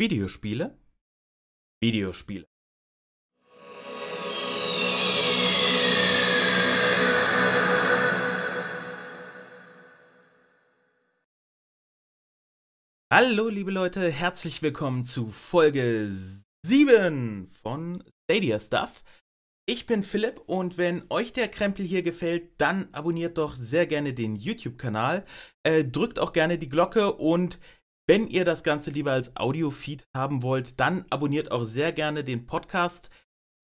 Videospiele? Videospiele. Hallo, liebe Leute, herzlich willkommen zu Folge 7 von Stadia Stuff. Ich bin Philipp und wenn euch der Krempel hier gefällt, dann abonniert doch sehr gerne den YouTube-Kanal, äh, drückt auch gerne die Glocke und wenn ihr das Ganze lieber als Audio-Feed haben wollt, dann abonniert auch sehr gerne den Podcast.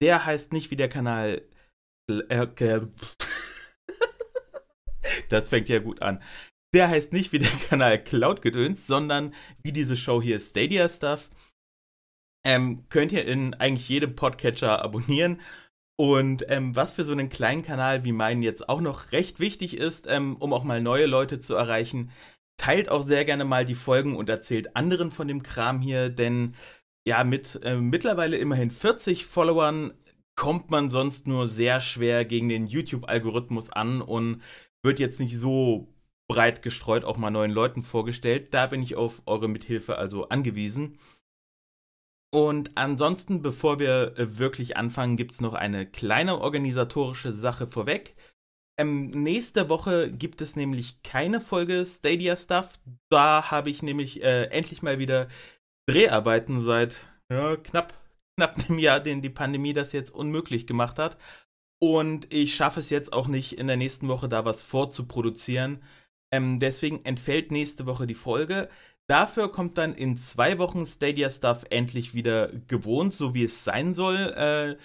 Der heißt nicht wie der Kanal. Äh, das fängt ja gut an. Der heißt nicht wie der Kanal Cloud Gedöns, sondern wie diese Show hier Stadia Stuff. Ähm, könnt ihr in eigentlich jedem Podcatcher abonnieren. Und ähm, was für so einen kleinen Kanal wie meinen jetzt auch noch recht wichtig ist, ähm, um auch mal neue Leute zu erreichen, teilt auch sehr gerne mal die Folgen und erzählt anderen von dem Kram hier, denn ja, mit äh, mittlerweile immerhin 40 Followern kommt man sonst nur sehr schwer gegen den YouTube-Algorithmus an und wird jetzt nicht so breit gestreut auch mal neuen Leuten vorgestellt. Da bin ich auf eure Mithilfe also angewiesen. Und ansonsten, bevor wir äh, wirklich anfangen, gibt es noch eine kleine organisatorische Sache vorweg. Ähm, nächste Woche gibt es nämlich keine Folge Stadia Stuff. Da habe ich nämlich äh, endlich mal wieder Dreharbeiten seit ja, knapp, knapp einem Jahr, den die Pandemie das jetzt unmöglich gemacht hat. Und ich schaffe es jetzt auch nicht, in der nächsten Woche da was vorzuproduzieren. Ähm, deswegen entfällt nächste Woche die Folge. Dafür kommt dann in zwei Wochen Stadia Stuff endlich wieder gewohnt, so wie es sein soll. Äh,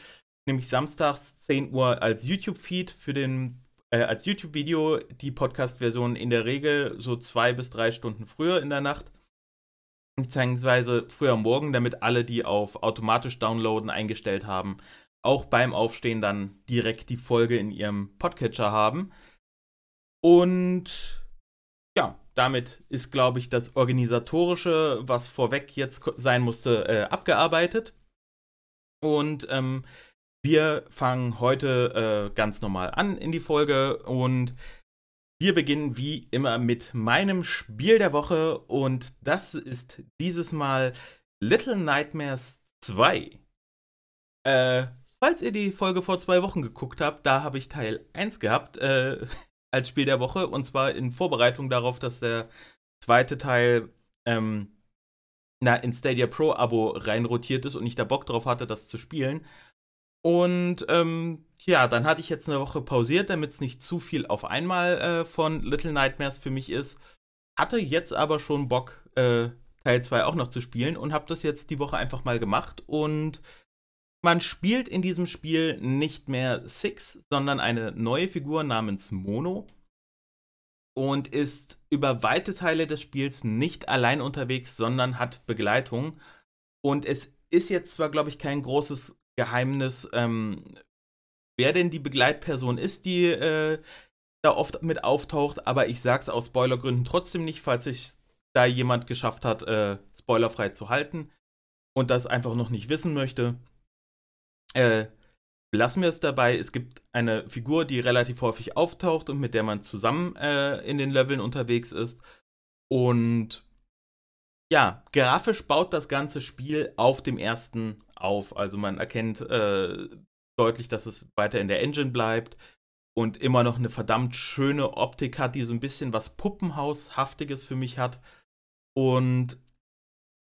nämlich samstags 10 Uhr als YouTube-Feed für den äh, als YouTube-Video die Podcast-Version in der Regel so zwei bis drei Stunden früher in der Nacht. Beziehungsweise früher am Morgen, damit alle, die auf automatisch Downloaden eingestellt haben, auch beim Aufstehen dann direkt die Folge in ihrem Podcatcher haben. Und ja, damit ist, glaube ich, das Organisatorische, was vorweg jetzt sein musste, äh, abgearbeitet. Und ähm, wir fangen heute äh, ganz normal an in die Folge und wir beginnen wie immer mit meinem Spiel der Woche und das ist dieses Mal Little Nightmares 2. Äh, falls ihr die Folge vor zwei Wochen geguckt habt, da habe ich Teil 1 gehabt äh, als Spiel der Woche und zwar in Vorbereitung darauf, dass der zweite Teil ähm, na, in Stadia Pro Abo reinrotiert ist und ich da Bock drauf hatte, das zu spielen. Und ähm, ja, dann hatte ich jetzt eine Woche pausiert, damit es nicht zu viel auf einmal äh, von Little Nightmares für mich ist. Hatte jetzt aber schon Bock, äh, Teil 2 auch noch zu spielen und habe das jetzt die Woche einfach mal gemacht. Und man spielt in diesem Spiel nicht mehr Six, sondern eine neue Figur namens Mono und ist über weite Teile des Spiels nicht allein unterwegs, sondern hat Begleitung. Und es ist jetzt zwar, glaube ich, kein großes Geheimnis, ähm, wer denn die Begleitperson ist, die äh, da oft mit auftaucht, aber ich sag's aus Spoilergründen trotzdem nicht, falls sich da jemand geschafft hat, äh, spoilerfrei zu halten und das einfach noch nicht wissen möchte. Äh, lassen wir es dabei. Es gibt eine Figur, die relativ häufig auftaucht und mit der man zusammen äh, in den Leveln unterwegs ist. Und ja, grafisch baut das ganze Spiel auf dem ersten auf. Also man erkennt äh, deutlich, dass es weiter in der Engine bleibt und immer noch eine verdammt schöne Optik hat, die so ein bisschen was Puppenhaushaftiges für mich hat. Und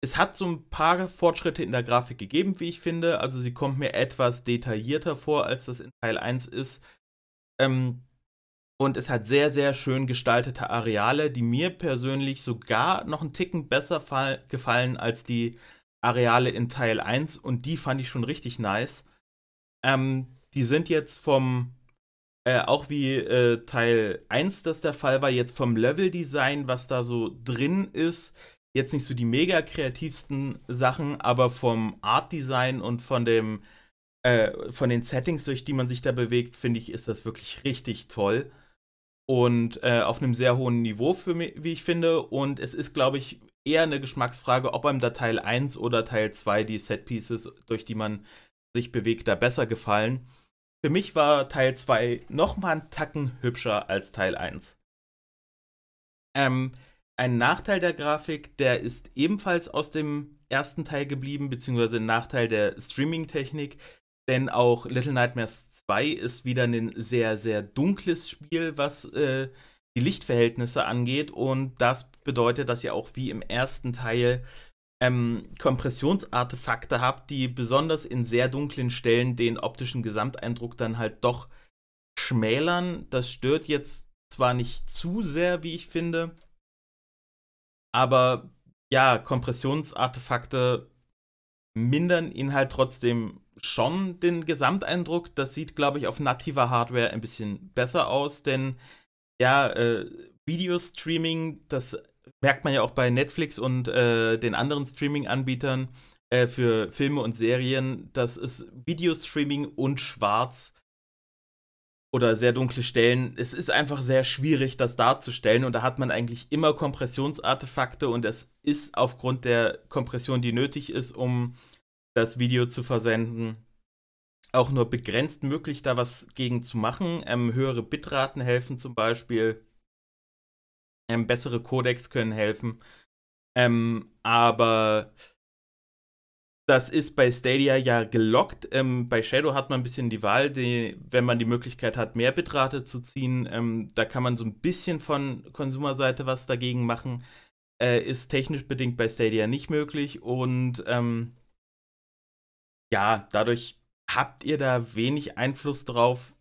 es hat so ein paar Fortschritte in der Grafik gegeben, wie ich finde. Also sie kommt mir etwas detaillierter vor, als das in Teil 1 ist. Ähm, und es hat sehr, sehr schön gestaltete Areale, die mir persönlich sogar noch einen Ticken besser gefallen als die Areale in Teil 1. Und die fand ich schon richtig nice. Ähm, die sind jetzt vom, äh, auch wie äh, Teil 1 das der Fall war, jetzt vom Leveldesign, was da so drin ist, jetzt nicht so die mega kreativsten Sachen, aber vom Artdesign und von dem, äh, von den Settings, durch die man sich da bewegt, finde ich, ist das wirklich richtig toll und äh, auf einem sehr hohen Niveau, für mich, wie ich finde. Und es ist, glaube ich, eher eine Geschmacksfrage, ob einem da Teil 1 oder Teil 2 die Setpieces, durch die man sich bewegt, da besser gefallen. Für mich war Teil 2 noch mal einen Tacken hübscher als Teil 1. Ähm, ein Nachteil der Grafik, der ist ebenfalls aus dem ersten Teil geblieben, beziehungsweise ein Nachteil der Streaming-Technik, denn auch Little Nightmares 2 ist wieder ein sehr, sehr dunkles Spiel, was äh, die Lichtverhältnisse angeht. Und das bedeutet, dass ihr auch wie im ersten Teil ähm, Kompressionsartefakte habt, die besonders in sehr dunklen Stellen den optischen Gesamteindruck dann halt doch schmälern. Das stört jetzt zwar nicht zu sehr, wie ich finde, aber ja, Kompressionsartefakte mindern ihn halt trotzdem schon den Gesamteindruck. Das sieht, glaube ich, auf nativer Hardware ein bisschen besser aus, denn ja, äh, Videostreaming, das merkt man ja auch bei Netflix und äh, den anderen Streaming-Anbietern äh, für Filme und Serien, das ist Videostreaming und schwarz oder sehr dunkle Stellen. Es ist einfach sehr schwierig, das darzustellen und da hat man eigentlich immer Kompressionsartefakte und es ist aufgrund der Kompression, die nötig ist, um das Video zu versenden, auch nur begrenzt möglich, da was gegen zu machen. Ähm, höhere Bitraten helfen zum Beispiel. Ähm, bessere Codecs können helfen. Ähm, aber das ist bei Stadia ja gelockt. Ähm, bei Shadow hat man ein bisschen die Wahl, die, wenn man die Möglichkeit hat, mehr Bitrate zu ziehen. Ähm, da kann man so ein bisschen von Konsumerseite was dagegen machen. Äh, ist technisch bedingt bei Stadia nicht möglich. Und ähm, ja, dadurch habt ihr da wenig Einfluss drauf.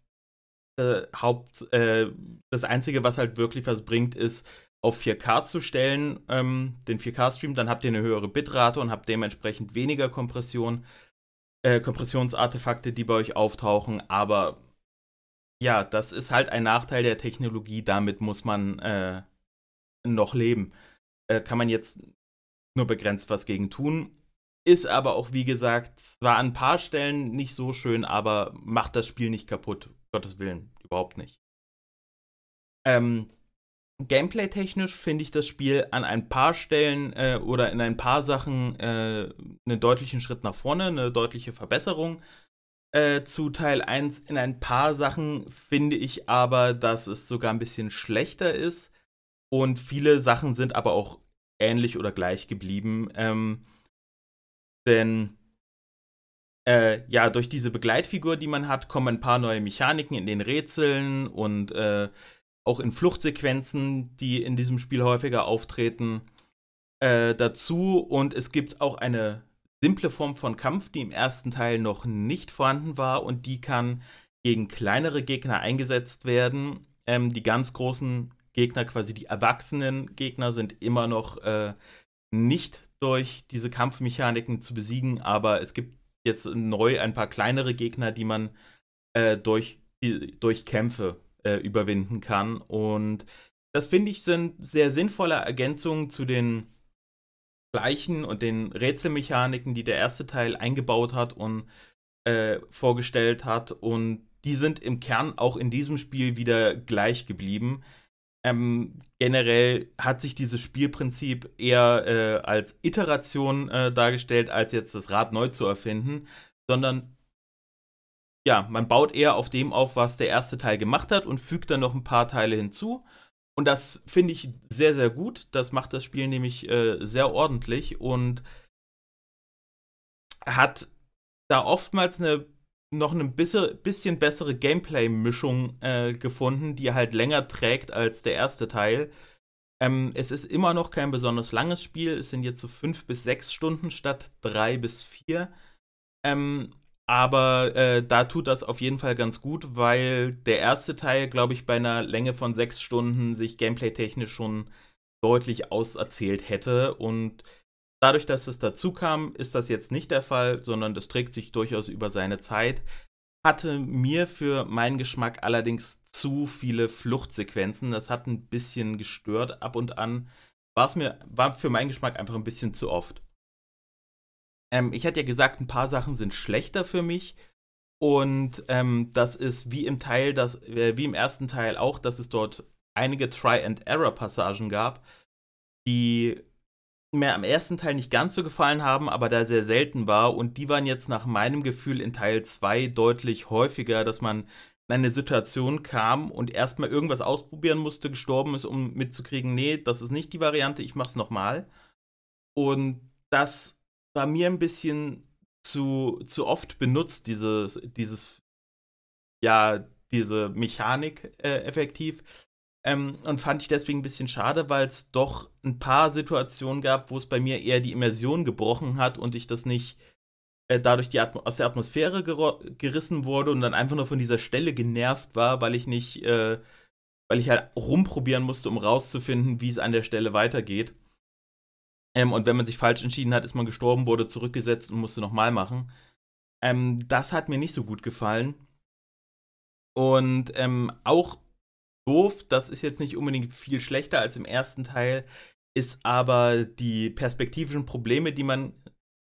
Äh, Haupt, äh, das Einzige, was halt wirklich was bringt, ist, auf 4K zu stellen, ähm, den 4K-Stream, dann habt ihr eine höhere Bitrate und habt dementsprechend weniger Kompression, äh, Kompressionsartefakte, die bei euch auftauchen. Aber ja, das ist halt ein Nachteil der Technologie. Damit muss man äh, noch leben. Äh, kann man jetzt nur begrenzt was gegen tun. Ist aber auch, wie gesagt, zwar an ein paar Stellen nicht so schön, aber macht das Spiel nicht kaputt. Gottes Willen, überhaupt nicht. Ähm, Gameplay-technisch finde ich das Spiel an ein paar Stellen äh, oder in ein paar Sachen äh, einen deutlichen Schritt nach vorne, eine deutliche Verbesserung äh, zu Teil 1. In ein paar Sachen finde ich aber, dass es sogar ein bisschen schlechter ist und viele Sachen sind aber auch ähnlich oder gleich geblieben. Ähm, denn äh, ja, durch diese Begleitfigur, die man hat, kommen ein paar neue Mechaniken in den Rätseln und äh, auch in Fluchtsequenzen, die in diesem Spiel häufiger auftreten, äh, dazu. Und es gibt auch eine simple Form von Kampf, die im ersten Teil noch nicht vorhanden war und die kann gegen kleinere Gegner eingesetzt werden. Ähm, die ganz großen Gegner, quasi die erwachsenen Gegner, sind immer noch äh, nicht durch diese Kampfmechaniken zu besiegen, aber es gibt jetzt neu ein paar kleinere Gegner, die man äh, durch, die, durch Kämpfe äh, überwinden kann. Und das finde ich sind sehr sinnvolle Ergänzungen zu den gleichen und den Rätselmechaniken, die der erste Teil eingebaut hat und äh, vorgestellt hat. Und die sind im Kern auch in diesem Spiel wieder gleich geblieben. Ähm, generell hat sich dieses Spielprinzip eher äh, als Iteration äh, dargestellt, als jetzt das Rad neu zu erfinden, sondern ja, man baut eher auf dem auf, was der erste Teil gemacht hat und fügt dann noch ein paar Teile hinzu. Und das finde ich sehr, sehr gut. Das macht das Spiel nämlich äh, sehr ordentlich und hat da oftmals eine noch eine bisschen bessere Gameplay-Mischung äh, gefunden, die halt länger trägt als der erste Teil. Ähm, es ist immer noch kein besonders langes Spiel. Es sind jetzt so fünf bis sechs Stunden statt drei bis vier. Ähm, aber äh, da tut das auf jeden Fall ganz gut, weil der erste Teil, glaube ich, bei einer Länge von sechs Stunden sich gameplay-technisch schon deutlich auserzählt hätte. Und dadurch, dass es dazu kam, ist das jetzt nicht der Fall, sondern das trägt sich durchaus über seine Zeit. Hatte mir für meinen Geschmack allerdings zu viele Fluchtsequenzen. Das hat ein bisschen gestört ab und an. War's mir, war für meinen Geschmack einfach ein bisschen zu oft. Ähm, ich hatte ja gesagt, ein paar Sachen sind schlechter für mich. Und ähm, das ist wie im Teil, das, äh, wie im ersten Teil auch, dass es dort einige Try-and-Error-Passagen gab, die mir am ersten Teil nicht ganz so gefallen haben, aber da sehr selten war. Und die waren jetzt nach meinem Gefühl in Teil 2 deutlich häufiger, dass man eine Situation kam und erstmal irgendwas ausprobieren musste, gestorben ist, um mitzukriegen, nee, das ist nicht die Variante, ich mach's nochmal. Und das war mir ein bisschen zu, zu oft benutzt, dieses, dieses, ja, diese Mechanik äh, effektiv. Ähm, und fand ich deswegen ein bisschen schade, weil es doch ein paar Situationen gab, wo es bei mir eher die Immersion gebrochen hat und ich das nicht äh, dadurch die aus der Atmosphäre gerissen wurde und dann einfach nur von dieser Stelle genervt war, weil ich nicht, äh, weil ich halt rumprobieren musste, um rauszufinden, wie es an der Stelle weitergeht. Ähm, und wenn man sich falsch entschieden hat, ist man gestorben, wurde zurückgesetzt und musste nochmal machen. Ähm, das hat mir nicht so gut gefallen. Und ähm, auch doof, das ist jetzt nicht unbedingt viel schlechter als im ersten Teil, ist aber die perspektivischen Probleme, die man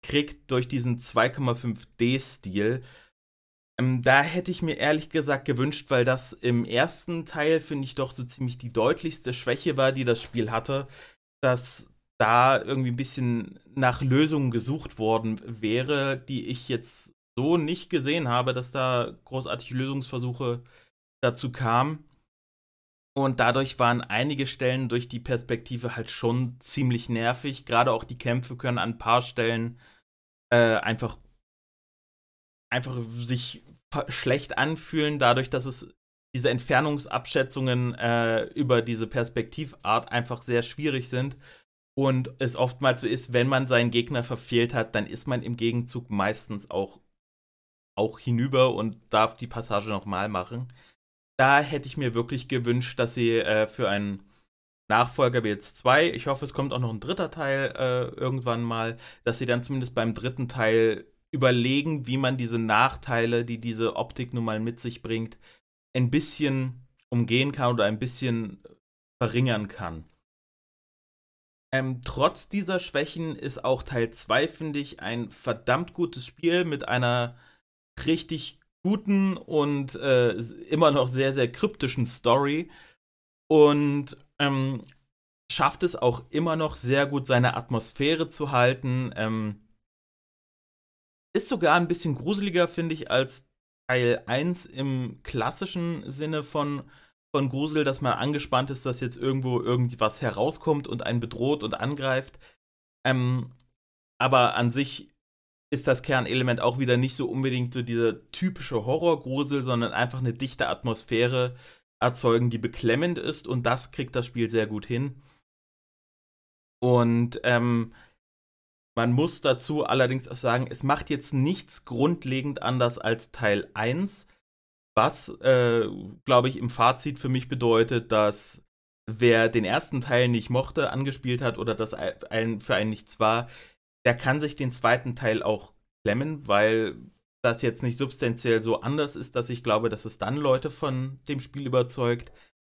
kriegt durch diesen 2,5D-Stil. Ähm, da hätte ich mir ehrlich gesagt gewünscht, weil das im ersten Teil, finde ich, doch so ziemlich die deutlichste Schwäche war, die das Spiel hatte, dass da irgendwie ein bisschen nach Lösungen gesucht worden wäre, die ich jetzt so nicht gesehen habe, dass da großartige Lösungsversuche dazu kamen. Und dadurch waren einige Stellen durch die Perspektive halt schon ziemlich nervig. Gerade auch die Kämpfe können an ein paar Stellen äh, einfach, einfach sich schlecht anfühlen, dadurch, dass es diese Entfernungsabschätzungen äh, über diese Perspektivart einfach sehr schwierig sind. Und es oftmals so ist, wenn man seinen Gegner verfehlt hat, dann ist man im Gegenzug meistens auch, auch hinüber und darf die Passage nochmal machen da hätte ich mir wirklich gewünscht, dass sie äh, für einen Nachfolger jetzt zwei, ich hoffe, es kommt auch noch ein dritter Teil äh, irgendwann mal, dass sie dann zumindest beim dritten Teil überlegen, wie man diese Nachteile, die diese Optik nun mal mit sich bringt, ein bisschen umgehen kann oder ein bisschen verringern kann. Ähm, trotz dieser Schwächen ist auch Teil 2, finde ich, ein verdammt gutes Spiel mit einer richtig guten und äh, immer noch sehr, sehr kryptischen Story und ähm, schafft es auch immer noch sehr gut, seine Atmosphäre zu halten. Ähm, ist sogar ein bisschen gruseliger, finde ich, als Teil 1 im klassischen Sinne von, von Grusel, dass man angespannt ist, dass jetzt irgendwo irgendwas herauskommt und einen bedroht und angreift. Ähm, aber an sich ist das Kernelement auch wieder nicht so unbedingt so dieser typische Horrorgrusel, sondern einfach eine dichte Atmosphäre erzeugen, die beklemmend ist und das kriegt das Spiel sehr gut hin. Und ähm, man muss dazu allerdings auch sagen, es macht jetzt nichts grundlegend anders als Teil 1, was, äh, glaube ich, im Fazit für mich bedeutet, dass wer den ersten Teil nicht mochte, angespielt hat oder das ein, für einen nichts war, der kann sich den zweiten Teil auch klemmen, weil das jetzt nicht substanziell so anders ist, dass ich glaube, dass es dann Leute von dem Spiel überzeugt.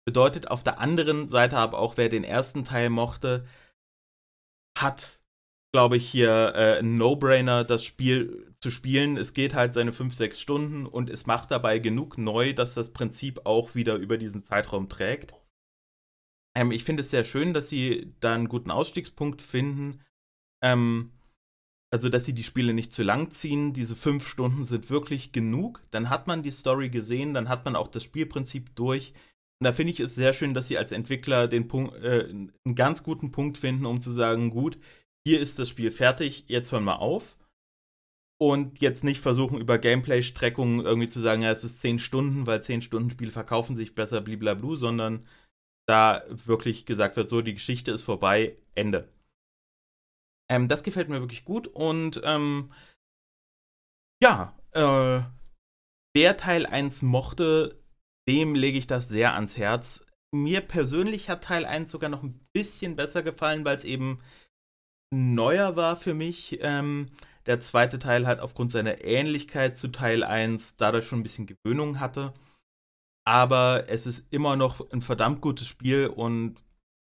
Bedeutet auf der anderen Seite aber auch, wer den ersten Teil mochte, hat, glaube ich, hier äh, ein No-Brainer, das Spiel zu spielen. Es geht halt seine 5, 6 Stunden und es macht dabei genug neu, dass das Prinzip auch wieder über diesen Zeitraum trägt. Ähm, ich finde es sehr schön, dass sie da einen guten Ausstiegspunkt finden. Ähm, also, dass sie die Spiele nicht zu lang ziehen. Diese fünf Stunden sind wirklich genug. Dann hat man die Story gesehen, dann hat man auch das Spielprinzip durch. Und da finde ich es sehr schön, dass sie als Entwickler den Punkt, äh, einen ganz guten Punkt finden, um zu sagen, gut, hier ist das Spiel fertig, jetzt hören wir auf. Und jetzt nicht versuchen, über Gameplay-Streckungen irgendwie zu sagen, ja, es ist zehn Stunden, weil zehn Stunden Spiele verkaufen sich besser, blablabla, sondern da wirklich gesagt wird, so, die Geschichte ist vorbei, Ende. Ähm, das gefällt mir wirklich gut und ähm, ja, äh, wer Teil 1 mochte, dem lege ich das sehr ans Herz. Mir persönlich hat Teil 1 sogar noch ein bisschen besser gefallen, weil es eben neuer war für mich. Ähm, der zweite Teil hat aufgrund seiner Ähnlichkeit zu Teil 1 dadurch schon ein bisschen Gewöhnung hatte. Aber es ist immer noch ein verdammt gutes Spiel und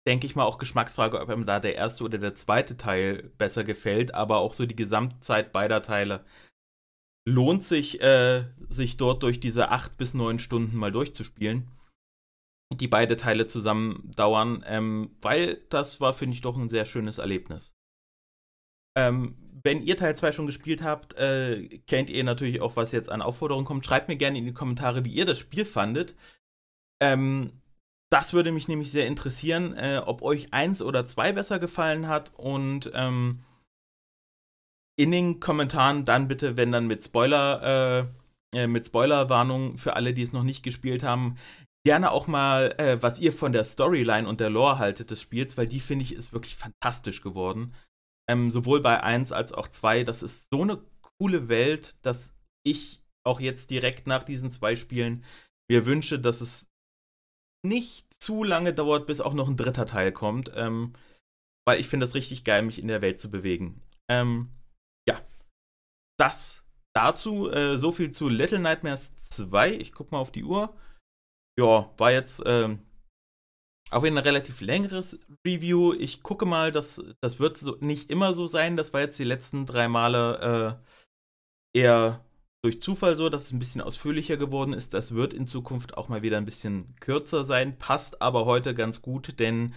denke ich mal, auch Geschmacksfrage, ob einem da der erste oder der zweite Teil besser gefällt, aber auch so die Gesamtzeit beider Teile lohnt sich, äh, sich dort durch diese acht bis neun Stunden mal durchzuspielen, die beide Teile zusammen dauern, ähm, weil das war, finde ich, doch ein sehr schönes Erlebnis. Ähm, wenn ihr Teil 2 schon gespielt habt, äh, kennt ihr natürlich auch, was jetzt an Aufforderungen kommt. Schreibt mir gerne in die Kommentare, wie ihr das Spiel fandet. Ähm, das würde mich nämlich sehr interessieren, äh, ob euch eins oder zwei besser gefallen hat und ähm, in den Kommentaren dann bitte, wenn dann mit Spoiler, äh, äh, mit Spoilerwarnung für alle, die es noch nicht gespielt haben, gerne auch mal, äh, was ihr von der Storyline und der Lore haltet des Spiels, weil die finde ich ist wirklich fantastisch geworden. Ähm, sowohl bei 1 als auch 2. Das ist so eine coole Welt, dass ich auch jetzt direkt nach diesen zwei Spielen mir wünsche, dass es nicht zu lange dauert, bis auch noch ein dritter Teil kommt. Ähm, weil ich finde es richtig geil, mich in der Welt zu bewegen. Ähm, ja. Das dazu. Äh, so viel zu Little Nightmares 2. Ich guck mal auf die Uhr. Ja, war jetzt ähm, auch ein relativ längeres Review. Ich gucke mal, das, das wird so nicht immer so sein. Das war jetzt die letzten drei Male äh, eher durch Zufall so, dass es ein bisschen ausführlicher geworden ist. Das wird in Zukunft auch mal wieder ein bisschen kürzer sein, passt aber heute ganz gut, denn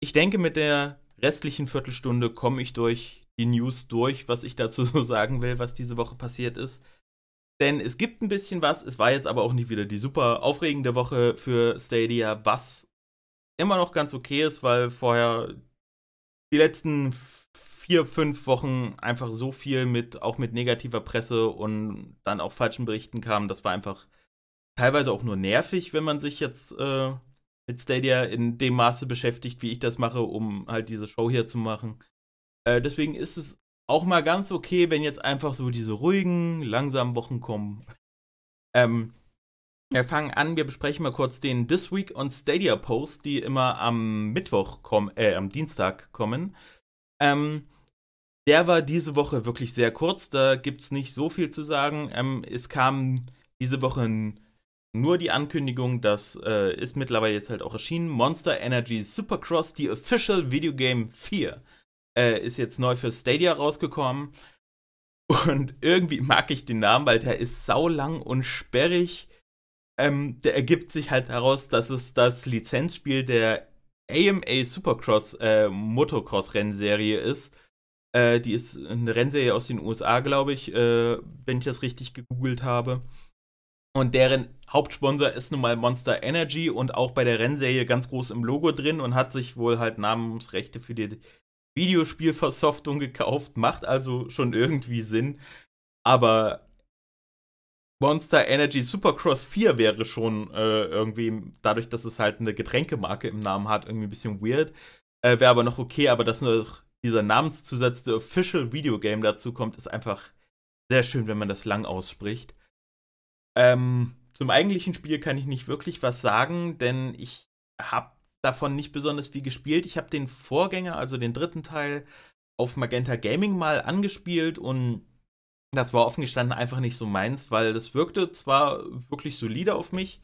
ich denke, mit der restlichen Viertelstunde komme ich durch die News durch, was ich dazu so sagen will, was diese Woche passiert ist. Denn es gibt ein bisschen was, es war jetzt aber auch nicht wieder die super aufregende Woche für Stadia, was immer noch ganz okay ist, weil vorher die letzten vier, fünf Wochen einfach so viel mit, auch mit negativer Presse und dann auch falschen Berichten kam. Das war einfach teilweise auch nur nervig, wenn man sich jetzt äh, mit Stadia in dem Maße beschäftigt, wie ich das mache, um halt diese Show hier zu machen. Äh, deswegen ist es auch mal ganz okay, wenn jetzt einfach so diese ruhigen, langsamen Wochen kommen. Ähm, wir fangen an, wir besprechen mal kurz den This Week on Stadia Post, die immer am Mittwoch kommen, äh, am Dienstag kommen. Ähm, der war diese Woche wirklich sehr kurz, da gibt es nicht so viel zu sagen. Ähm, es kam diese Woche nur die Ankündigung, das äh, ist mittlerweile jetzt halt auch erschienen. Monster Energy Supercross, die Official Video Game 4, äh, ist jetzt neu für Stadia rausgekommen. Und irgendwie mag ich den Namen, weil der ist saulang und sperrig ähm, der ergibt sich halt daraus, dass es das Lizenzspiel der AMA Supercross äh, Motocross-Rennserie ist. Äh, die ist eine Rennserie aus den USA, glaube ich, äh, wenn ich das richtig gegoogelt habe. Und deren Hauptsponsor ist nun mal Monster Energy und auch bei der Rennserie ganz groß im Logo drin und hat sich wohl halt Namensrechte für die Videospielversoftung gekauft. Macht also schon irgendwie Sinn. Aber Monster Energy Supercross 4 wäre schon äh, irgendwie, dadurch, dass es halt eine Getränkemarke im Namen hat, irgendwie ein bisschen weird. Äh, wäre aber noch okay, aber dass nur dieser Namenszusatz der Official Video Game dazu kommt, ist einfach sehr schön, wenn man das lang ausspricht. Ähm, zum eigentlichen Spiel kann ich nicht wirklich was sagen, denn ich habe davon nicht besonders viel gespielt. Ich habe den Vorgänger, also den dritten Teil, auf Magenta Gaming mal angespielt und das war offen gestanden einfach nicht so meins, weil das wirkte zwar wirklich solide auf mich,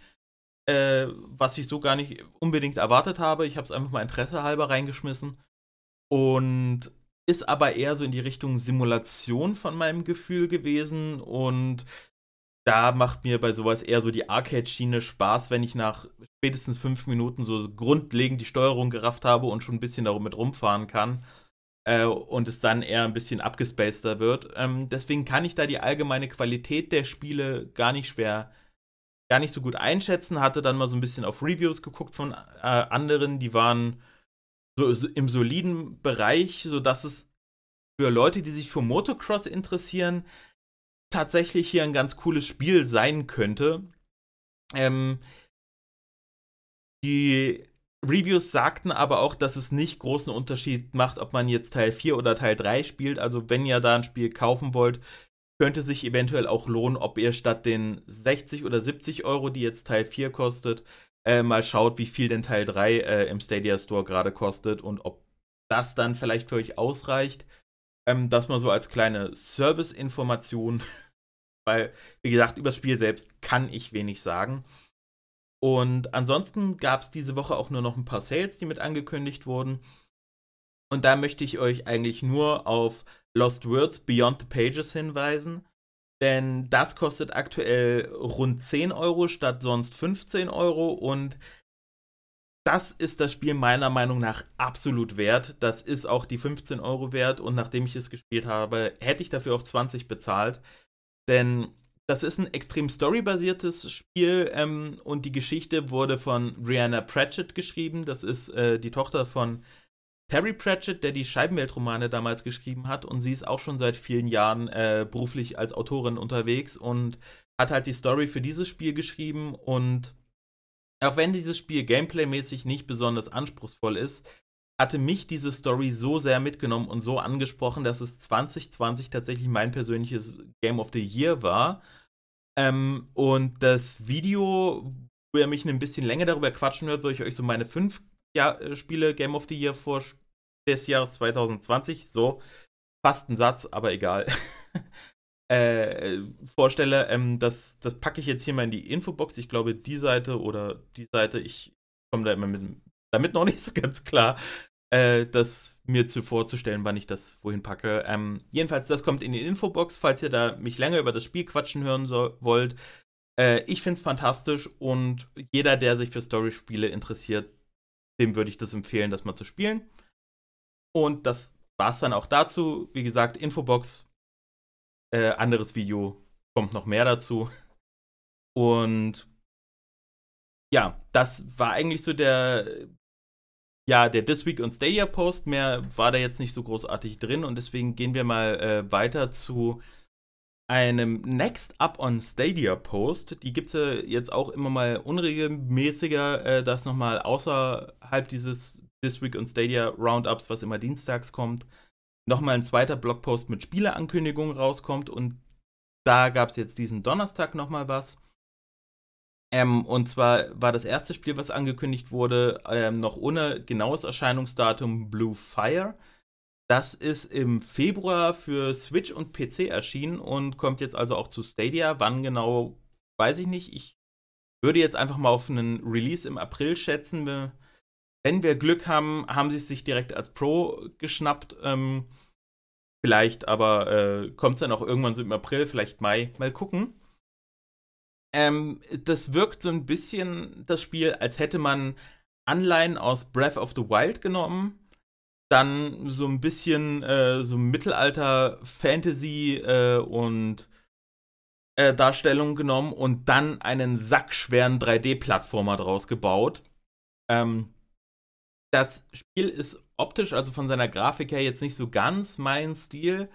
äh, was ich so gar nicht unbedingt erwartet habe. Ich habe es einfach mal Interesse halber reingeschmissen. Und ist aber eher so in die Richtung Simulation von meinem Gefühl gewesen. Und da macht mir bei sowas eher so die Arcade-Schiene Spaß, wenn ich nach spätestens fünf Minuten so grundlegend die Steuerung gerafft habe und schon ein bisschen damit rumfahren kann äh, und es dann eher ein bisschen abgespaceder wird. Ähm, deswegen kann ich da die allgemeine Qualität der Spiele gar nicht schwer, gar nicht so gut einschätzen. Hatte dann mal so ein bisschen auf Reviews geguckt von äh, anderen, die waren so, so im soliden Bereich, sodass es für Leute, die sich für Motocross interessieren, tatsächlich hier ein ganz cooles Spiel sein könnte. Ähm, die Reviews sagten aber auch, dass es nicht großen Unterschied macht, ob man jetzt Teil 4 oder Teil 3 spielt. Also wenn ihr da ein Spiel kaufen wollt, könnte sich eventuell auch lohnen, ob ihr statt den 60 oder 70 Euro, die jetzt Teil 4 kostet, äh, mal schaut, wie viel denn Teil 3 äh, im Stadia Store gerade kostet und ob das dann vielleicht für euch ausreicht. Ähm, das mal so als kleine Service-Information, weil, wie gesagt, über das Spiel selbst kann ich wenig sagen. Und ansonsten gab es diese Woche auch nur noch ein paar Sales, die mit angekündigt wurden. Und da möchte ich euch eigentlich nur auf Lost Words Beyond the Pages hinweisen. Denn das kostet aktuell rund 10 Euro statt sonst 15 Euro. Und das ist das Spiel meiner Meinung nach absolut wert. Das ist auch die 15 Euro wert und nachdem ich es gespielt habe, hätte ich dafür auch 20 bezahlt. Denn das ist ein extrem storybasiertes Spiel ähm, und die Geschichte wurde von Brianna Pratchett geschrieben. Das ist äh, die Tochter von Terry Pratchett, der die Scheibenweltromane damals geschrieben hat und sie ist auch schon seit vielen Jahren äh, beruflich als Autorin unterwegs und hat halt die Story für dieses Spiel geschrieben und auch wenn dieses Spiel gameplaymäßig nicht besonders anspruchsvoll ist, hatte mich diese Story so sehr mitgenommen und so angesprochen, dass es 2020 tatsächlich mein persönliches Game of the Year war. Ähm, und das Video, wo ihr mich ein bisschen länger darüber quatschen hört, wo ich euch so meine fünf ja äh, Spiele Game of the Year vor des Jahres 2020, so fast ein Satz, aber egal. äh, vorstelle, ähm, das, das packe ich jetzt hier mal in die Infobox. Ich glaube, die Seite oder die Seite, ich komme da immer mit, damit noch nicht so ganz klar, äh, das mir zu vorzustellen, wann ich das wohin packe. Ähm, jedenfalls, das kommt in die Infobox, falls ihr da mich länger über das Spiel quatschen hören so, wollt. Äh, ich finde es fantastisch und jeder, der sich für Story-Spiele interessiert, dem würde ich das empfehlen, das mal zu spielen. Und das war es dann auch dazu. Wie gesagt, Infobox, äh, anderes Video, kommt noch mehr dazu. Und ja, das war eigentlich so der, ja, der This Week on Stadia Post. Mehr war da jetzt nicht so großartig drin und deswegen gehen wir mal äh, weiter zu einem Next Up on Stadia Post. Die gibt es ja jetzt auch immer mal unregelmäßiger, äh, das nochmal außerhalb dieses This Week on Stadia Roundups, was immer dienstags kommt, nochmal ein zweiter Blogpost mit Spieleankündigungen rauskommt und da gab es jetzt diesen Donnerstag nochmal was. Ähm, und zwar war das erste Spiel, was angekündigt wurde, ähm, noch ohne genaues Erscheinungsdatum Blue Fire. Das ist im Februar für Switch und PC erschienen und kommt jetzt also auch zu Stadia. Wann genau, weiß ich nicht. Ich würde jetzt einfach mal auf einen Release im April schätzen. Wenn wir Glück haben, haben sie es sich direkt als Pro geschnappt. Ähm, vielleicht aber äh, kommt es dann auch irgendwann so im April, vielleicht Mai. Mal gucken. Ähm, das wirkt so ein bisschen, das Spiel, als hätte man Anleihen aus Breath of the Wild genommen dann so ein bisschen äh, so Mittelalter-Fantasy äh, und äh, Darstellung genommen und dann einen sackschweren 3D-Plattformer draus gebaut. Ähm, das Spiel ist optisch, also von seiner Grafik her, jetzt nicht so ganz mein Stil.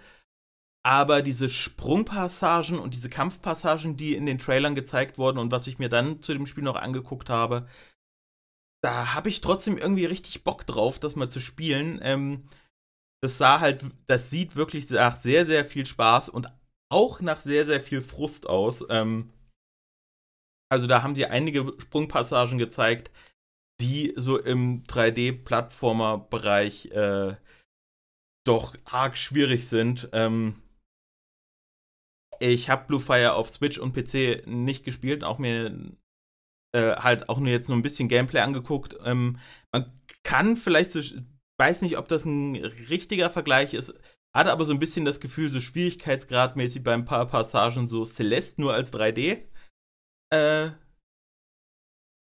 Aber diese Sprungpassagen und diese Kampfpassagen, die in den Trailern gezeigt wurden und was ich mir dann zu dem Spiel noch angeguckt habe, da habe ich trotzdem irgendwie richtig Bock drauf, das mal zu spielen. Ähm, das sah halt, das sieht wirklich nach sehr, sehr viel Spaß und auch nach sehr, sehr viel Frust aus. Ähm, also da haben sie einige Sprungpassagen gezeigt, die so im 3D-Plattformer-Bereich äh, doch arg schwierig sind. Ähm, ich habe Blue Fire auf Switch und PC nicht gespielt, auch mir äh, halt auch nur jetzt nur ein bisschen Gameplay angeguckt. Ähm, man kann vielleicht so, weiß nicht, ob das ein richtiger Vergleich ist, hatte aber so ein bisschen das Gefühl, so schwierigkeitsgradmäßig bei ein paar Passagen so Celeste nur als 3D. Äh,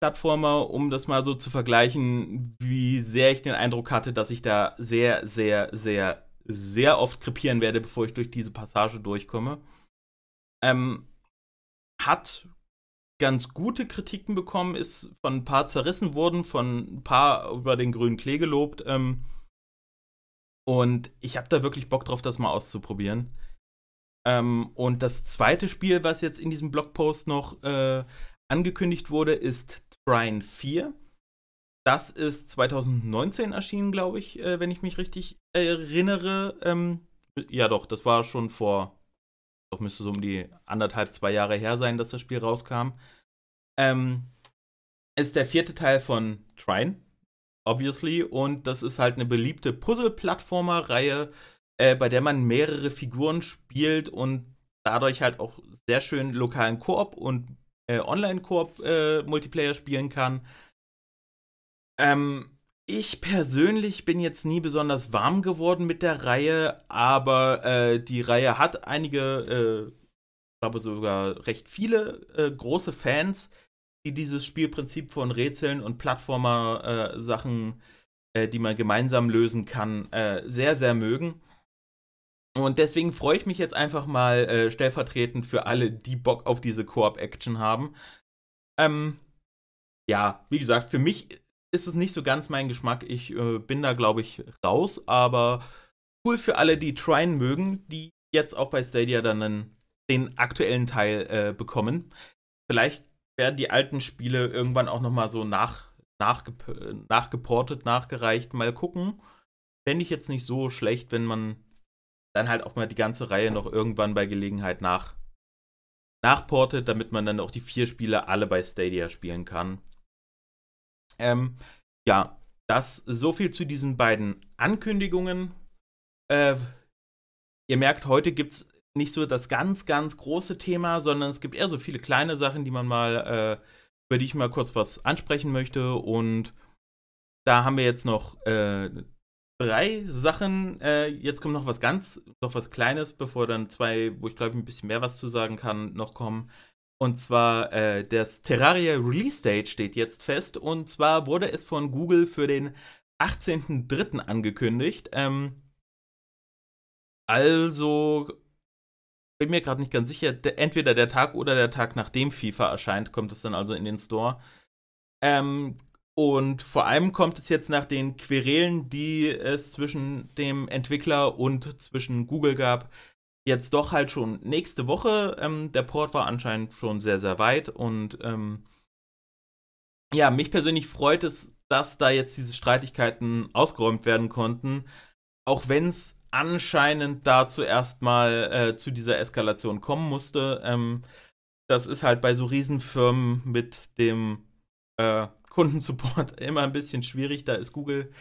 Plattformer, um das mal so zu vergleichen, wie sehr ich den Eindruck hatte, dass ich da sehr, sehr, sehr, sehr oft krepieren werde, bevor ich durch diese Passage durchkomme. Ähm, hat ganz gute Kritiken bekommen, ist von ein paar zerrissen worden, von ein paar über den grünen Klee gelobt. Ähm, und ich habe da wirklich Bock drauf, das mal auszuprobieren. Ähm, und das zweite Spiel, was jetzt in diesem Blogpost noch äh, angekündigt wurde, ist Trine 4. Das ist 2019 erschienen, glaube ich, äh, wenn ich mich richtig erinnere. Ähm, ja, doch, das war schon vor doch müsste so um die anderthalb, zwei Jahre her sein, dass das Spiel rauskam. Ähm, ist der vierte Teil von Trine, obviously, und das ist halt eine beliebte Puzzle-Plattformer-Reihe, äh, bei der man mehrere Figuren spielt und dadurch halt auch sehr schön lokalen Koop und äh, Online-Koop-Multiplayer äh, spielen kann. Ähm, ich persönlich bin jetzt nie besonders warm geworden mit der Reihe, aber äh, die Reihe hat einige, äh, ich glaube sogar recht viele äh, große Fans. die dieses Spielprinzip von Rätseln und Plattformer-Sachen, äh, äh, die man gemeinsam lösen kann, äh, sehr, sehr mögen. Und deswegen freue ich mich jetzt einfach mal äh, stellvertretend für alle, die Bock auf diese Koop-Action haben. Ähm, ja, wie gesagt, für mich ist es nicht so ganz mein Geschmack. Ich äh, bin da, glaube ich, raus, aber cool für alle, die Trine mögen, die jetzt auch bei Stadia dann einen, den aktuellen Teil äh, bekommen. Vielleicht werden die alten Spiele irgendwann auch nochmal so nach, nachge nachgeportet, nachgereicht. Mal gucken. Fände ich jetzt nicht so schlecht, wenn man dann halt auch mal die ganze Reihe noch irgendwann bei Gelegenheit nach, nachportet, damit man dann auch die vier Spiele alle bei Stadia spielen kann. Ähm, ja, das so viel zu diesen beiden Ankündigungen. Äh, ihr merkt, heute gibt es nicht so das ganz, ganz große Thema, sondern es gibt eher so viele kleine Sachen, die man mal, äh, über die ich mal kurz was ansprechen möchte. Und da haben wir jetzt noch äh, drei Sachen. Äh, jetzt kommt noch was ganz, noch was Kleines, bevor dann zwei, wo ich glaube ein bisschen mehr was zu sagen kann, noch kommen. Und zwar äh, das Terraria Release Date steht jetzt fest. Und zwar wurde es von Google für den 18.03. angekündigt. Ähm, also bin mir gerade nicht ganz sicher. De entweder der Tag oder der Tag, nachdem FIFA erscheint, kommt es dann also in den Store. Ähm, und vor allem kommt es jetzt nach den Querelen, die es zwischen dem Entwickler und zwischen Google gab, jetzt doch halt schon nächste Woche. Ähm, der Port war anscheinend schon sehr, sehr weit und ähm, ja, mich persönlich freut es, dass da jetzt diese Streitigkeiten ausgeräumt werden konnten, auch wenn es anscheinend da zuerst mal äh, zu dieser Eskalation kommen musste. Ähm, das ist halt bei so Riesenfirmen mit dem äh, Kundensupport immer ein bisschen schwierig. Da ist Google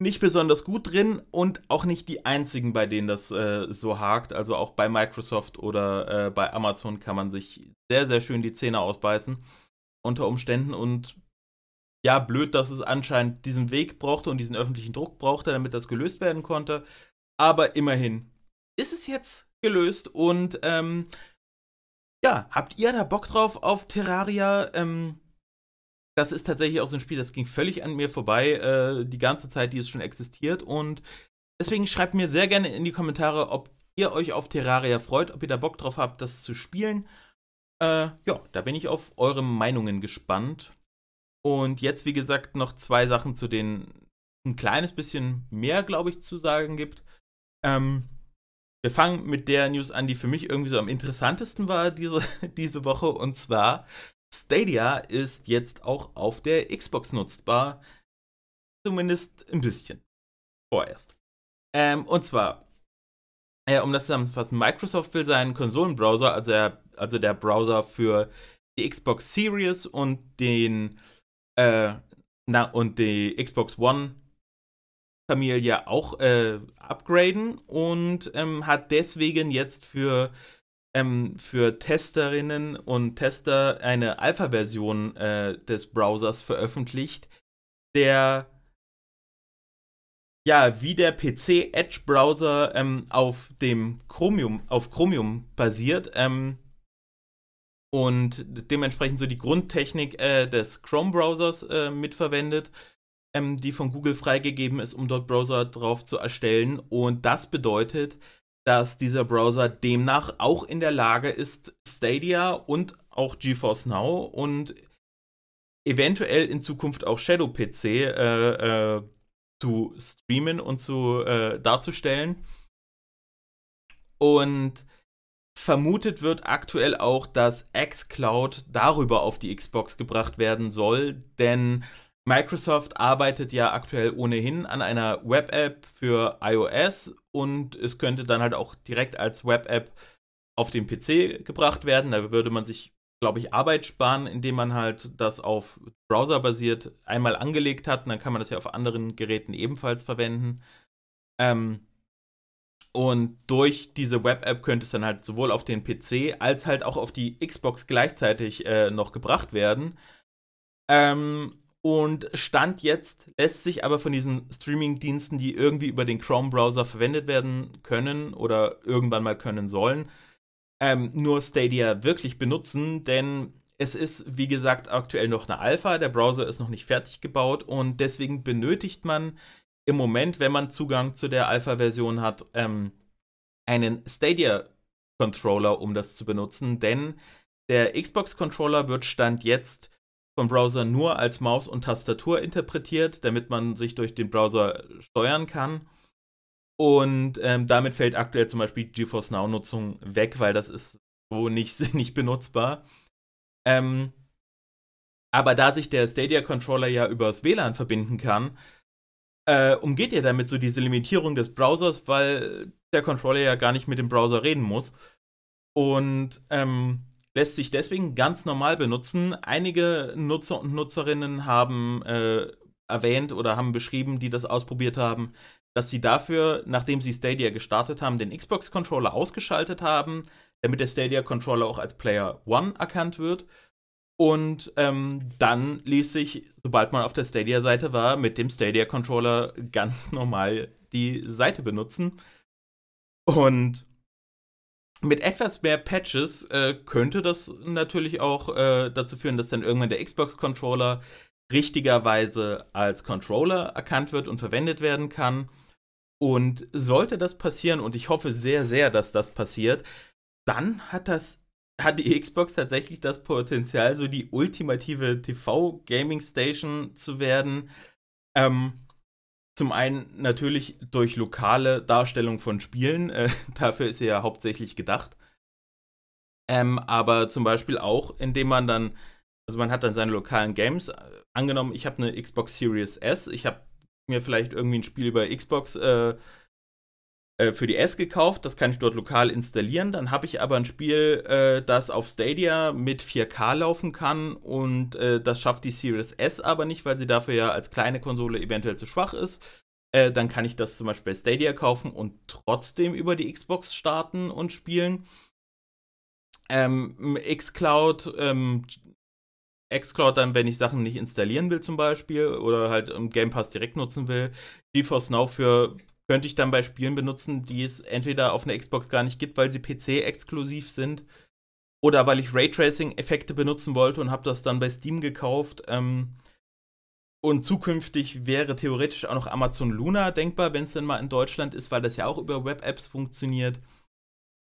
nicht besonders gut drin und auch nicht die einzigen, bei denen das äh, so hakt. Also auch bei Microsoft oder äh, bei Amazon kann man sich sehr, sehr schön die Zähne ausbeißen unter Umständen. Und ja, blöd, dass es anscheinend diesen Weg brauchte und diesen öffentlichen Druck brauchte, damit das gelöst werden konnte. Aber immerhin ist es jetzt gelöst und ähm, ja, habt ihr da Bock drauf auf Terraria? Ähm, das ist tatsächlich auch so ein Spiel, das ging völlig an mir vorbei, äh, die ganze Zeit, die es schon existiert. Und deswegen schreibt mir sehr gerne in die Kommentare, ob ihr euch auf Terraria freut, ob ihr da Bock drauf habt, das zu spielen. Äh, ja, da bin ich auf eure Meinungen gespannt. Und jetzt, wie gesagt, noch zwei Sachen, zu denen ein kleines bisschen mehr, glaube ich, zu sagen gibt. Ähm, wir fangen mit der News an, die für mich irgendwie so am interessantesten war diese, diese Woche. Und zwar Stadia ist jetzt auch auf der Xbox nutzbar. Zumindest ein bisschen. Vorerst. Ähm, und zwar, äh, um das zusammenzufassen, Microsoft will seinen Konsolenbrowser, also der, also der Browser für die Xbox Series und den äh, na, und die Xbox One Familie auch äh, upgraden und ähm, hat deswegen jetzt für ähm, für Testerinnen und Tester eine Alpha-Version äh, des Browsers veröffentlicht, der ja wie der PC Edge Browser ähm, auf dem Chromium auf Chromium basiert ähm, und dementsprechend so die Grundtechnik äh, des Chrome Browsers äh, mitverwendet ähm, die von Google freigegeben ist, um dort Browser drauf zu erstellen. Und das bedeutet, dass dieser Browser demnach auch in der Lage ist, Stadia und auch GeForce Now und eventuell in Zukunft auch Shadow PC äh, äh, zu streamen und zu äh, darzustellen. Und vermutet wird aktuell auch, dass xCloud darüber auf die Xbox gebracht werden soll, denn Microsoft arbeitet ja aktuell ohnehin an einer Web-App für iOS und es könnte dann halt auch direkt als Web-App auf den PC gebracht werden. Da würde man sich, glaube ich, Arbeit sparen, indem man halt das auf Browser basiert einmal angelegt hat und dann kann man das ja auf anderen Geräten ebenfalls verwenden. Ähm, und durch diese Web-App könnte es dann halt sowohl auf den PC als halt auch auf die Xbox gleichzeitig äh, noch gebracht werden. Ähm, und Stand jetzt lässt sich aber von diesen Streaming-Diensten, die irgendwie über den Chrome-Browser verwendet werden können oder irgendwann mal können sollen, ähm, nur Stadia wirklich benutzen, denn es ist, wie gesagt, aktuell noch eine Alpha. Der Browser ist noch nicht fertig gebaut und deswegen benötigt man im Moment, wenn man Zugang zu der Alpha-Version hat, ähm, einen Stadia-Controller, um das zu benutzen. Denn der Xbox-Controller wird Stand jetzt vom Browser nur als Maus und Tastatur interpretiert, damit man sich durch den Browser steuern kann. Und ähm, damit fällt aktuell zum Beispiel GeForce Now-Nutzung weg, weil das ist so nicht, nicht benutzbar. Ähm, aber da sich der Stadia-Controller ja übers WLAN verbinden kann, äh, umgeht er damit so diese Limitierung des Browsers, weil der Controller ja gar nicht mit dem Browser reden muss. Und ähm, lässt sich deswegen ganz normal benutzen. Einige Nutzer und Nutzerinnen haben äh, erwähnt oder haben beschrieben, die das ausprobiert haben, dass sie dafür, nachdem sie Stadia gestartet haben, den Xbox-Controller ausgeschaltet haben, damit der Stadia-Controller auch als Player One erkannt wird. Und ähm, dann ließ sich, sobald man auf der Stadia-Seite war, mit dem Stadia-Controller ganz normal die Seite benutzen. Und mit etwas mehr Patches äh, könnte das natürlich auch äh, dazu führen, dass dann irgendwann der Xbox-Controller richtigerweise als Controller erkannt wird und verwendet werden kann. Und sollte das passieren, und ich hoffe sehr, sehr, dass das passiert, dann hat das hat die Xbox tatsächlich das Potenzial, so die ultimative TV-Gaming-Station zu werden. Ähm, zum einen natürlich durch lokale Darstellung von Spielen, äh, dafür ist sie ja hauptsächlich gedacht. Ähm, aber zum Beispiel auch, indem man dann, also man hat dann seine lokalen Games. Äh, angenommen, ich habe eine Xbox Series S, ich habe mir vielleicht irgendwie ein Spiel über Xbox äh, äh, für die S gekauft, das kann ich dort lokal installieren. Dann habe ich aber ein Spiel, äh, das auf Stadia mit 4K laufen kann und äh, das schafft die Series S aber nicht, weil sie dafür ja als kleine Konsole eventuell zu schwach ist. Äh, dann kann ich das zum Beispiel bei Stadia kaufen und trotzdem über die Xbox starten und spielen. Ähm, Xcloud, ähm, Xcloud dann, wenn ich Sachen nicht installieren will zum Beispiel oder halt im Game Pass direkt nutzen will. GeForce Now für könnte ich dann bei Spielen benutzen, die es entweder auf einer Xbox gar nicht gibt, weil sie PC-exklusiv sind, oder weil ich Raytracing-Effekte benutzen wollte und habe das dann bei Steam gekauft. Ähm, und zukünftig wäre theoretisch auch noch Amazon Luna denkbar, wenn es denn mal in Deutschland ist, weil das ja auch über Web-Apps funktioniert.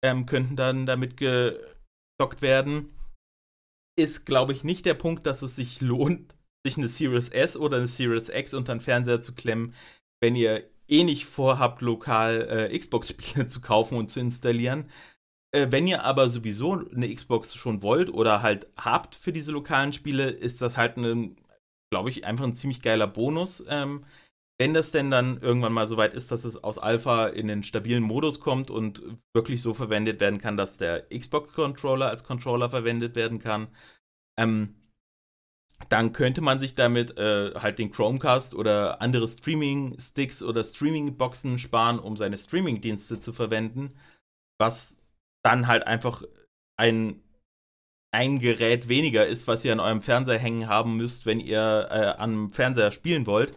Ähm, könnten dann damit gezockt werden. Ist, glaube ich, nicht der Punkt, dass es sich lohnt, sich eine Series S oder eine Series X unter den Fernseher zu klemmen, wenn ihr eh nicht vorhabt, lokal äh, Xbox-Spiele zu kaufen und zu installieren. Äh, wenn ihr aber sowieso eine Xbox schon wollt oder halt habt für diese lokalen Spiele, ist das halt glaube ich, einfach ein ziemlich geiler Bonus. Ähm, wenn das denn dann irgendwann mal so weit ist, dass es aus Alpha in den stabilen Modus kommt und wirklich so verwendet werden kann, dass der Xbox-Controller als Controller verwendet werden kann, ähm, dann könnte man sich damit äh, halt den Chromecast oder andere Streaming-Sticks oder Streaming-Boxen sparen, um seine Streaming-Dienste zu verwenden, was dann halt einfach ein, ein Gerät weniger ist, was ihr an eurem Fernseher hängen haben müsst, wenn ihr äh, am Fernseher spielen wollt,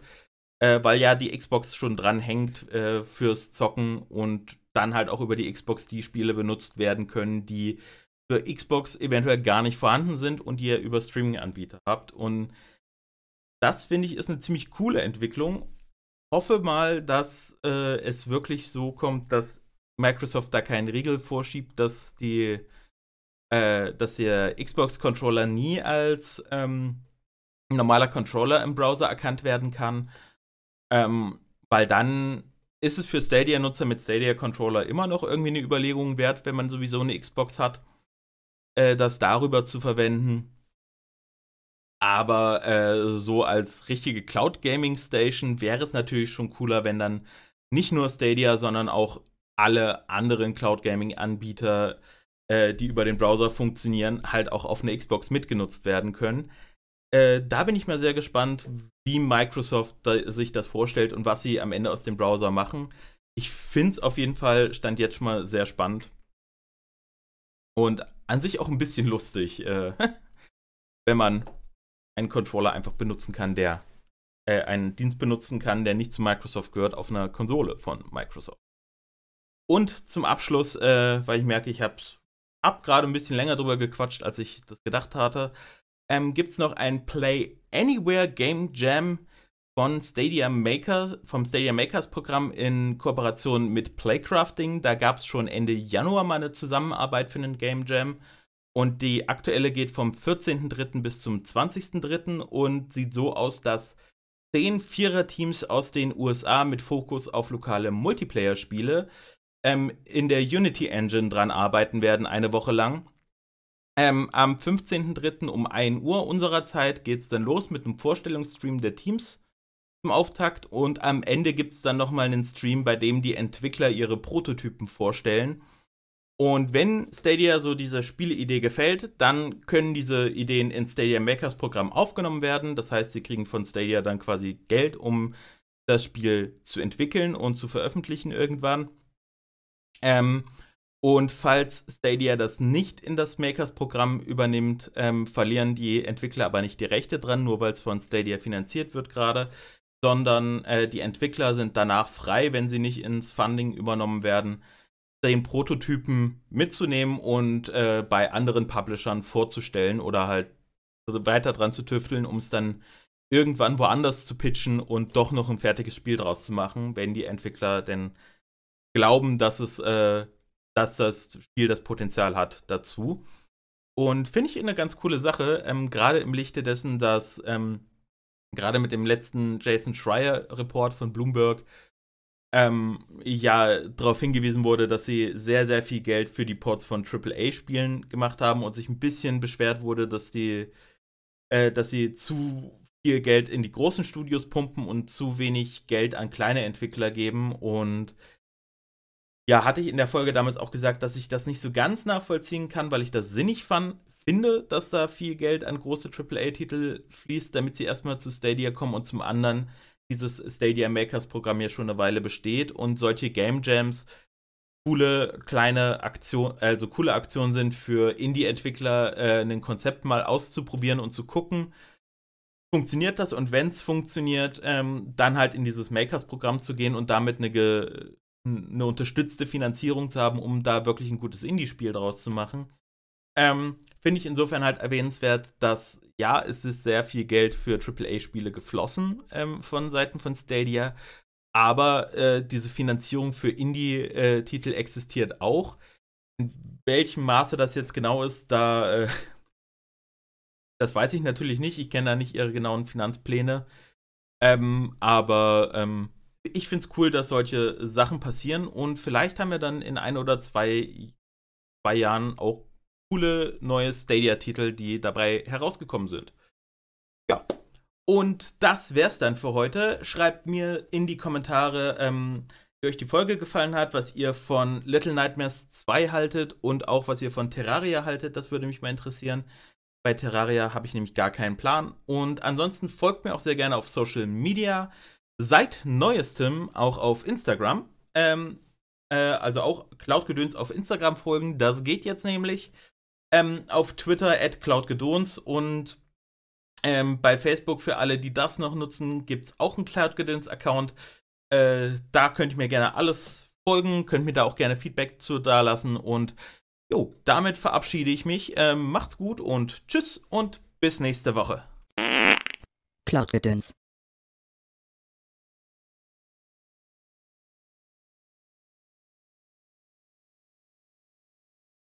äh, weil ja die Xbox schon dran hängt äh, fürs Zocken und dann halt auch über die Xbox die Spiele benutzt werden können, die für Xbox eventuell gar nicht vorhanden sind und die ihr über Streaming-Anbieter habt. Und das finde ich ist eine ziemlich coole Entwicklung. Hoffe mal, dass äh, es wirklich so kommt, dass Microsoft da keinen Riegel vorschiebt, dass die, äh, dass der Xbox-Controller nie als ähm, normaler Controller im Browser erkannt werden kann, ähm, weil dann ist es für Stadia-Nutzer mit Stadia-Controller immer noch irgendwie eine Überlegung wert, wenn man sowieso eine Xbox hat äh, das darüber zu verwenden. Aber äh, so als richtige Cloud Gaming Station wäre es natürlich schon cooler, wenn dann nicht nur Stadia, sondern auch alle anderen Cloud Gaming Anbieter, äh, die über den Browser funktionieren, halt auch auf einer Xbox mitgenutzt werden können. Äh, da bin ich mal sehr gespannt, wie Microsoft da, sich das vorstellt und was sie am Ende aus dem Browser machen. Ich finde es auf jeden Fall, stand jetzt schon mal sehr spannend. Und an sich auch ein bisschen lustig, äh, wenn man einen Controller einfach benutzen kann, der äh, einen Dienst benutzen kann, der nicht zu Microsoft gehört, auf einer Konsole von Microsoft. Und zum Abschluss, äh, weil ich merke, ich habe habe gerade ein bisschen länger drüber gequatscht, als ich das gedacht hatte. Ähm, Gibt es noch ein Play Anywhere Game Jam von Stadia Maker, vom Stadia Makers Programm in Kooperation mit Playcrafting. Da gab es schon Ende Januar mal eine Zusammenarbeit für einen Game Jam. Und die aktuelle geht vom 14.03. bis zum 20.03. und sieht so aus, dass zehn Vierer-Teams aus den USA mit Fokus auf lokale Multiplayer-Spiele ähm, in der Unity Engine dran arbeiten werden, eine Woche lang. Ähm, am 15.03. um 1 Uhr unserer Zeit geht es dann los mit einem Vorstellungsstream der Teams zum Auftakt und am Ende gibt es dann nochmal einen Stream, bei dem die Entwickler ihre Prototypen vorstellen. Und wenn Stadia so dieser Spieleidee gefällt, dann können diese Ideen in Stadia Makers Programm aufgenommen werden. Das heißt, sie kriegen von Stadia dann quasi Geld, um das Spiel zu entwickeln und zu veröffentlichen irgendwann. Ähm, und falls Stadia das nicht in das Makers-Programm übernimmt, ähm, verlieren die Entwickler aber nicht die Rechte dran, nur weil es von Stadia finanziert wird gerade, sondern äh, die Entwickler sind danach frei, wenn sie nicht ins Funding übernommen werden, den Prototypen mitzunehmen und äh, bei anderen Publishern vorzustellen oder halt weiter dran zu tüfteln, um es dann irgendwann woanders zu pitchen und doch noch ein fertiges Spiel draus zu machen, wenn die Entwickler denn glauben, dass es, äh, dass das Spiel das Potenzial hat dazu. Und finde ich eine ganz coole Sache, ähm, gerade im Lichte dessen, dass ähm, gerade mit dem letzten Jason Schreier-Report von Bloomberg ähm, ja darauf hingewiesen wurde, dass sie sehr, sehr viel Geld für die Ports von AAA-Spielen gemacht haben und sich ein bisschen beschwert wurde, dass die, äh, dass sie zu viel Geld in die großen Studios pumpen und zu wenig Geld an kleine Entwickler geben. Und ja, hatte ich in der Folge damals auch gesagt, dass ich das nicht so ganz nachvollziehen kann, weil ich das sinnig fand, finde, dass da viel Geld an große AAA-Titel fließt, damit sie erstmal zu Stadia kommen und zum anderen dieses Stadia Makers Programm ja schon eine Weile besteht und solche Game Jams coole kleine Aktion, also coole Aktionen sind für Indie-Entwickler, äh, ein Konzept mal auszuprobieren und zu gucken, funktioniert das und wenn es funktioniert, ähm, dann halt in dieses Makers-Programm zu gehen und damit eine, eine unterstützte Finanzierung zu haben, um da wirklich ein gutes Indie-Spiel draus zu machen. Ähm, Finde ich insofern halt erwähnenswert, dass ja, es ist sehr viel Geld für AAA-Spiele geflossen ähm, von Seiten von Stadia, aber äh, diese Finanzierung für Indie-Titel existiert auch. In welchem Maße das jetzt genau ist, da äh, das weiß ich natürlich nicht. Ich kenne da nicht ihre genauen Finanzpläne. Ähm, aber ähm, ich finde es cool, dass solche Sachen passieren und vielleicht haben wir dann in ein oder zwei, zwei Jahren auch coole neue Stadia-Titel, die dabei herausgekommen sind. Ja. Und das wär's dann für heute. Schreibt mir in die Kommentare, ähm, wie euch die Folge gefallen hat, was ihr von Little Nightmares 2 haltet und auch was ihr von Terraria haltet. Das würde mich mal interessieren. Bei Terraria habe ich nämlich gar keinen Plan. Und ansonsten folgt mir auch sehr gerne auf Social Media. Seit neuestem auch auf Instagram. Ähm, äh, also auch Cloud-Gedöns auf Instagram folgen. Das geht jetzt nämlich. Ähm, auf Twitter at cloudgedons und ähm, bei Facebook für alle, die das noch nutzen, gibt es auch einen Cloudgedöns-Account. Äh, da könnt ihr mir gerne alles folgen, könnt mir da auch gerne Feedback zu da lassen und jo, damit verabschiede ich mich. Ähm, macht's gut und tschüss und bis nächste Woche. Cloudgedöns.